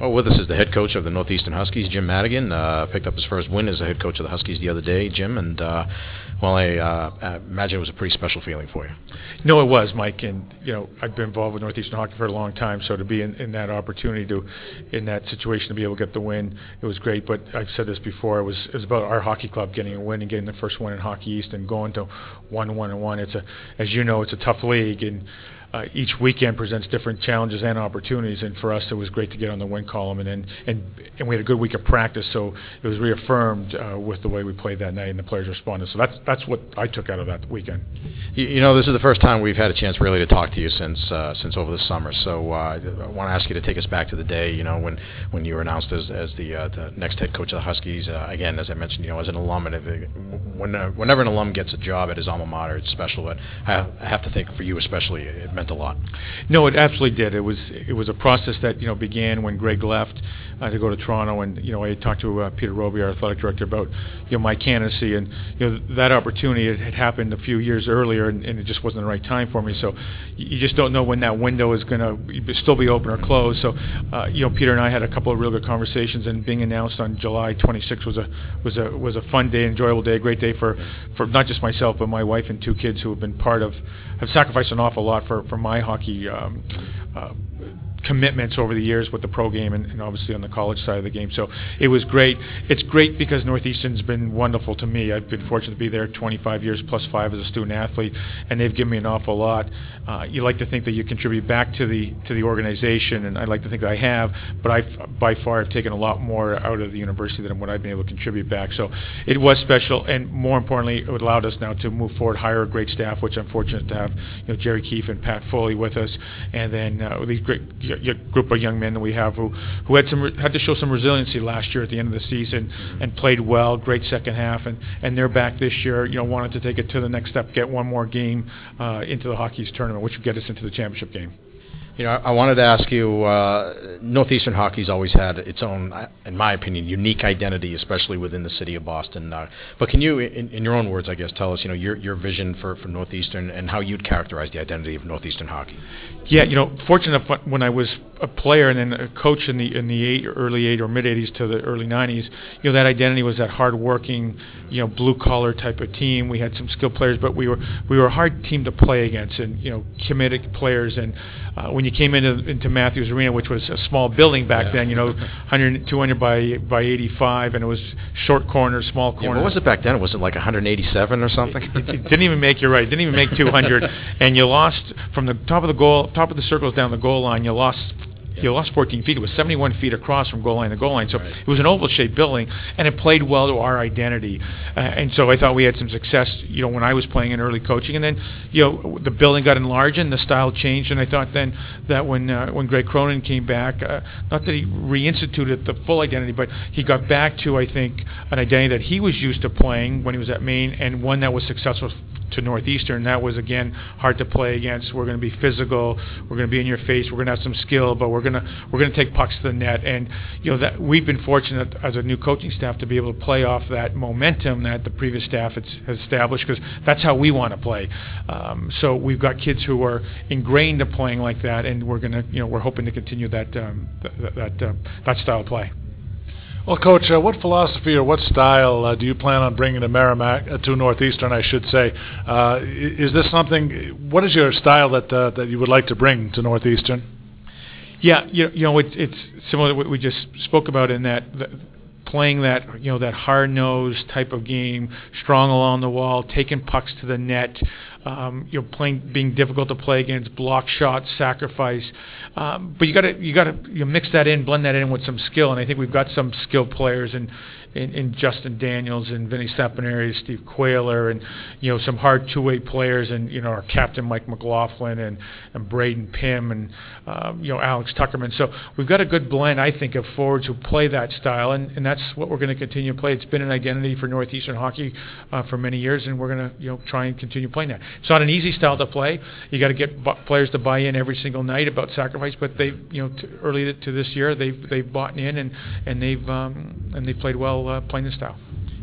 Well, with us is the head coach of the Northeastern Huskies, Jim Madigan. Uh, picked up his first win as the head coach of the Huskies the other day, Jim, and uh, well, I uh, imagine it was a pretty special feeling for you. No, it was, Mike, and you know I've been involved with Northeastern hockey for a long time, so to be in, in that opportunity to, in that situation, to be able to get the win, it was great. But I've said this before, it was it was about our hockey club getting a win and getting the first win in Hockey East and going to one, one, and one. It's a, as you know, it's a tough league and uh, each weekend presents different challenges and opportunities. And for us, it was great to get on the win column, and and and, and we had a good week of practice, so it was reaffirmed uh, with the way we played that night, and the players responded. So that's that's what I took out of that weekend. You, you know, this is the first time we've had a chance really to talk to you since uh, since over the summer. So uh, I want to ask you to take us back to the day, you know, when when you were announced as as the, uh, the next head coach of the Huskies. Uh, again, as I mentioned, you know, as an alum, and when, whenever an alum gets a job at his alma mater, it's special. But I, I have to think for you especially, it meant a lot. No, it absolutely did. It was it was a process that you know began when Greg left uh, to go to Toronto, and you know I talked to uh, Peter Roby, our athletic director, about you know my candidacy, and you know that opportunity it had happened a few years earlier, and, and it just wasn't the right time for me. So you just don't know when that window is going to still be open or closed. So uh, you know Peter and I had a couple of real good conversations, and being announced on July 26 was a was a was a fun day, enjoyable day, a great day for for not just myself but my wife and two kids who have been part of have sacrificed an awful lot for for my hockey. Um, uh, commitments over the years with the pro game and, and, obviously on the college side of the game. So it was great. It's great because Northeastern's been wonderful to me. I've been fortunate to be there 25 years plus five as a student athlete, and they've given me an awful lot. Uh, you like to think that you contribute back to the to the organization, and I like to think that I have, but I by far have taken a lot more out of the university than what I've been able to contribute back. So it was special, and more importantly, it allowed us now to move forward, hire a great staff, which I'm fortunate to have, you know, Jerry Keefe and Pat Foley with us, and then uh, these great group of young men that we have who, who had some had to show some resiliency last year at the end of the season and played well, great second half, and, and they're back this year. You know, wanted to take it to the next step, get one more game uh, into the Hockey East tournament, which would get us into the championship game. You know, I wanted to ask you. Uh, Northeastern hockey's always had its own, uh, in my opinion, unique identity, especially within the city of Boston. Uh, but can you, in, in, your own words, I guess, tell us, you know, your your vision for, for Northeastern and how you'd characterize the identity of Northeastern hockey? Yeah, you know, fortunate when I was a player and then a coach in the in the eight, early eight or mid '80s to the early '90s, you know, that identity was that hardworking, you know, blue collar type of team. We had some skilled players, but we were we were a hard team to play against, and you know, committed players. And uh, when you came into into Matthews Arena, which was a small building back yeah. then, you know, 100, 200 by by 85, and it was short corner, small corner. Yeah, what was it back then? It Was it like 187 or something? It, it, it didn't even make you right. It didn't even make 200, and you lost from the top of the goal, top of the circles down the goal line. You lost you lost 14 feet. It was 71 feet across from goal line to goal line. So right. it was an oval-shaped building, and it played well to our identity. Uh, and so I thought we had some success, you know, when I was playing in early coaching. And then, you know, the building got enlarged and the style changed. And I thought then that when uh, when Greg Cronin came back, uh, not that he reinstituted the full identity, but he got back to I think an identity that he was used to playing when he was at Maine, and one that was successful to Northeastern. That was again hard to play against. We're going to be physical. We're going to be in your face. We're going to have some skill, but we're going to we're going to take pucks to the net. And you know that we've been fortunate as a new coaching staff to be able to play off that momentum that the previous staff has, established because that's how we want to play. Um, so we've got kids who are ingrained to playing like that, and we're going to you know we're hoping to continue that um, that that, uh, that style of play. Well, Coach, uh, what philosophy or what style uh, do you plan on bringing to Merrimack uh, to Northeastern? I should say. Uh, is this something? What is your style that uh, that you would like to bring to Northeastern? Yeah, you you know it's, it's similar to what we just spoke about in that. The, playing that you know that hard nosed type of game, strong along the wall, taking pucks to the net, um, you know, playing being difficult to play against, block shots, sacrifice. Um, but you got to you got to you mix that in, blend that in with some skill, and I think we've got some skilled players and in, in Justin Daniels and Vinny Saponari, Steve Quailer, and you know some hard two-way players, and you know our captain Mike McLaughlin and and Braden Pimm and um, you know Alex Tuckerman. So we've got a good blend, I think, of forwards who play that style, and, and that's what we're going to continue to play. It's been an identity for Northeastern hockey uh, for many years, and we're going to you know try and continue playing that. It's not an easy style to play. You got to get players to buy in every single night about sacrifice, but they you know t- early to this year they've they've bought in and and they've um, and they've played well uh, playing this style.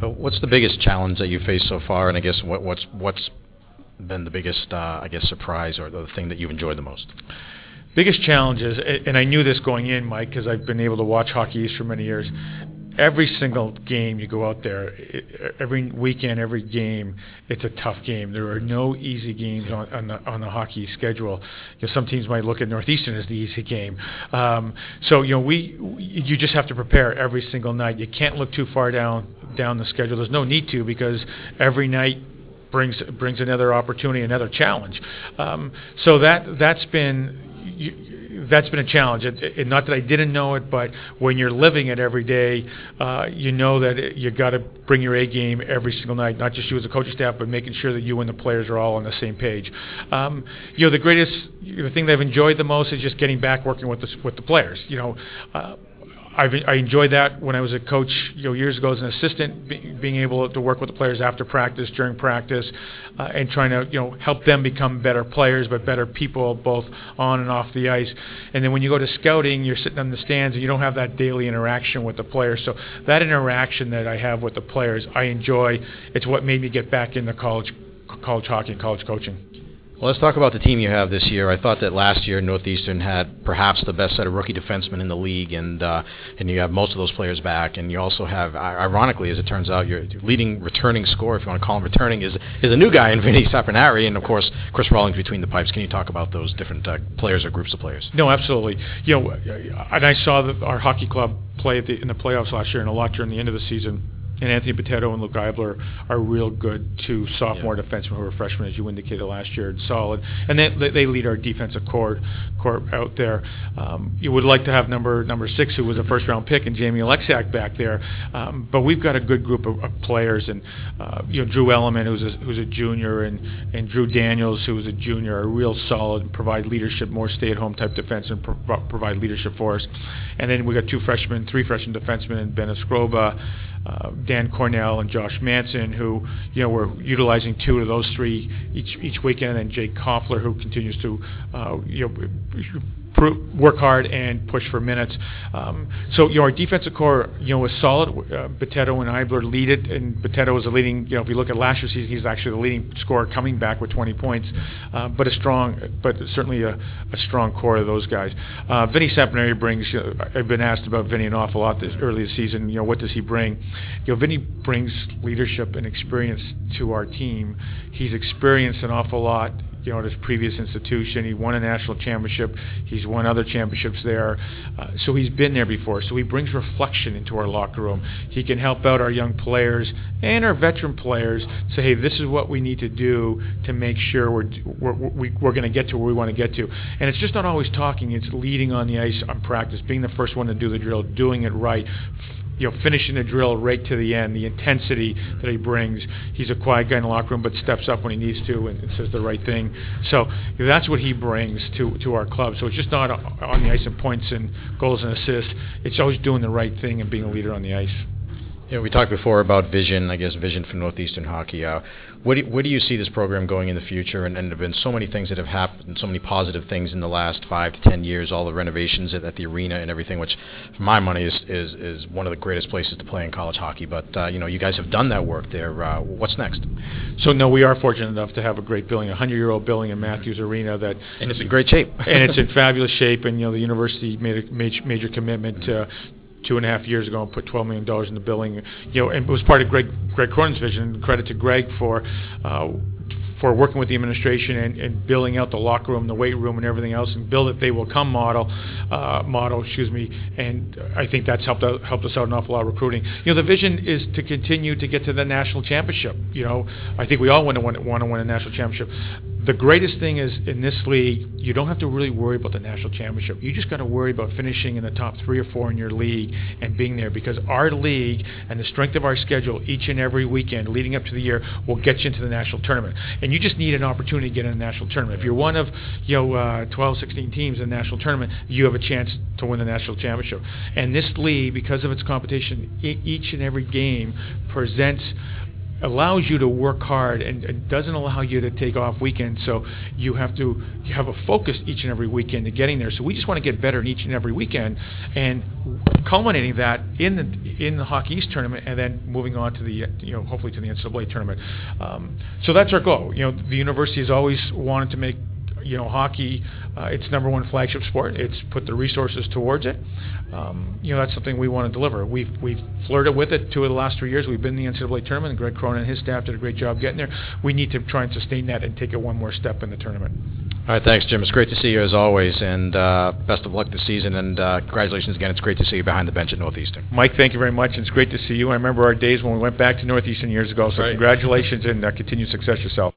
What's the biggest challenge that you faced so far, and I guess what, what's what's been the biggest, uh, I guess, surprise or the thing that you've enjoyed the most? biggest challenge is, and I knew this going in, Mike, because I've been able to watch Hockey East for many years. Every single game you go out there, every weekend, every game, it's a tough game. There are no easy games on, on the on the hockey schedule. You know, some teams might look at Northeastern as the easy game. Um, so you know, we you just have to prepare every single night. You can't look too far down down the schedule. There's no need to because every night brings brings another opportunity, another challenge. Um, so that that's been you, that's been a challenge. It, it, not that I didn't know it, but when you're living it every day, uh, you know that it, you got to bring your A game every single night. Not just you as a coaching staff, but making sure that you and the players are all on the same page. Um, you know, the greatest the thing that I've enjoyed the most is just getting back working with the with the players. You know. Uh, I've, I enjoyed that when I was a coach, you know, years ago as an assistant, be, being able to work with the players after practice, during practice, uh, and trying to, you know, help them become better players, but better people, both on and off the ice. And then when you go to scouting, you're sitting on the stands and you don't have that daily interaction with the players. So that interaction that I have with the players, I enjoy. It's what made me get back into college, college hockey and college coaching. Well, let's talk about the team you have this year. I thought that last year Northeastern had perhaps the best set of rookie defensemen in the league, and uh, and you have most of those players back, and you also have, ironically, as it turns out, your leading returning scorer, if you want to call him returning, is is a new guy in Vinny Saponari, and of course Chris Rawlings between the pipes. Can you talk about those different uh, players or groups of players? No, absolutely. You know, and I saw that our hockey club play the, in the playoffs last year, and a lot during the end of the season and Anthony Bitetto and Luke Eibler are real good two sophomore yeah. defensemen who are freshmen, as you indicated last year, and solid. And they, they lead our defensive core, core out there. Um, you would like to have number number six, who was a first round pick, and Jamie Oleksiak back there. Um, but we've got a good group of, of players, and uh, you know Drew Ellement, who's a, who's a junior, and and Drew Daniels, who's a junior, are real solid and provide leadership, more stay at home type defense, and pro- provide leadership for us. And then we got two freshmen, three freshman defensemen, and Ben Escoba uh, Dan Cornell and Josh Manson, who you know we're utilizing two of those three each each weekend, and Jake Koffler, who continues to uh, you know work hard and push for minutes. Um, so you know our defensive core, you know, is solid. Uh, Bitetto and Eibler lead it, and Bitetto is a leading. You know, if you look at last year's season, he's actually the leading scorer coming back with 20 points. Uh, but a strong, but certainly a, a strong core of those guys. Uh, Vinny brings. You know, I've been asked about Vinny an awful lot this early this season. You know, what does he bring? You know, Vinny brings leadership and experience to our team. He's experienced an awful lot you know, at his previous institution. He won a national championship. He's won other championships there. Uh, so he's been there before. So he brings reflection into our locker room. He can help out our young players and our veteran players. Say, hey, this is what we need to do to make sure we're we're, we, we're going to get to where we want to get to. And it's just not always talking. It's leading on the ice on practice, being the first one to do the drill, doing it right you know, finishing the drill right to the end, the intensity that he brings. He's a quiet guy in the locker room, but steps up when he needs to and, and says the right thing. So that's what he brings to, to our club. So it's just not on the ice and points and goals and assists. It's always doing the right thing and being a leader on the ice. Yeah, we talked before about vision, I guess vision for Northeastern hockey. Uh, where, do, where do you see this program going in the future? And, and there have been so many things that have happened, so many positive things in the last five to ten years, all the renovations at, at the arena and everything, which, for my money, is, is, is one of the greatest places to play in college hockey. But, uh, you know, you guys have done that work there. Uh, what's next? So, no, we are fortunate enough to have a great building, a 100-year-old building in Matthews Arena. that And it's in great shape. and it's in fabulous shape. And, you know, the university made a major, major commitment to two and a half years ago and put $12 million in the building. You know, and it was part of Greg Greg Cronin's vision. Credit to Greg for uh, for working with the administration and, and, building out the locker room, the weight room, and everything else, and build it. They will come model, uh, model, excuse me. And I think that's helped out, helped us out an awful lot of recruiting. You know, the vision is to continue to get to the national championship. You know, I think we all want to win, want to win a national championship the greatest thing is in this league, you don't have to really worry about the national championship. You just got to worry about finishing in the top three or four in your league and being there because our league and the strength of our schedule each and every weekend leading up to the year will get you into the national tournament. And you just need an opportunity to get in a national tournament. If you're one of you know uh, 12, 16 teams in the national tournament, you have a chance to win the national championship. And this league, because of its competition, each and every game presents allows you to work hard and, and, doesn't allow you to take off weekends. So you have to you have a focus each and every weekend to getting there. So we just want to get better in each and every weekend, and culminating that in the in the Hockey East tournament, and then moving on to the you know hopefully to the NCAA tournament. Um, so that's our goal. You know, the university has always wanted to make you know, hockey, uh, its number one flagship sport. It's put the resources towards it. Um, you know, that's something we want to deliver. We've we've flirted with it two of the last three years. We've been in the NCAA tournament, and Greg Cronin and his staff did a great job getting there. We need to try and sustain that and take it one more step in the tournament. All right, thanks, Jim. It's great to see you as always, and uh, best of luck this season. And uh, congratulations again. It's great to see you behind the bench at Northeastern. Mike, thank you very much. It's great to see you. I remember our days when we went back to Northeastern years ago. So right. congratulations and uh, continued success yourself.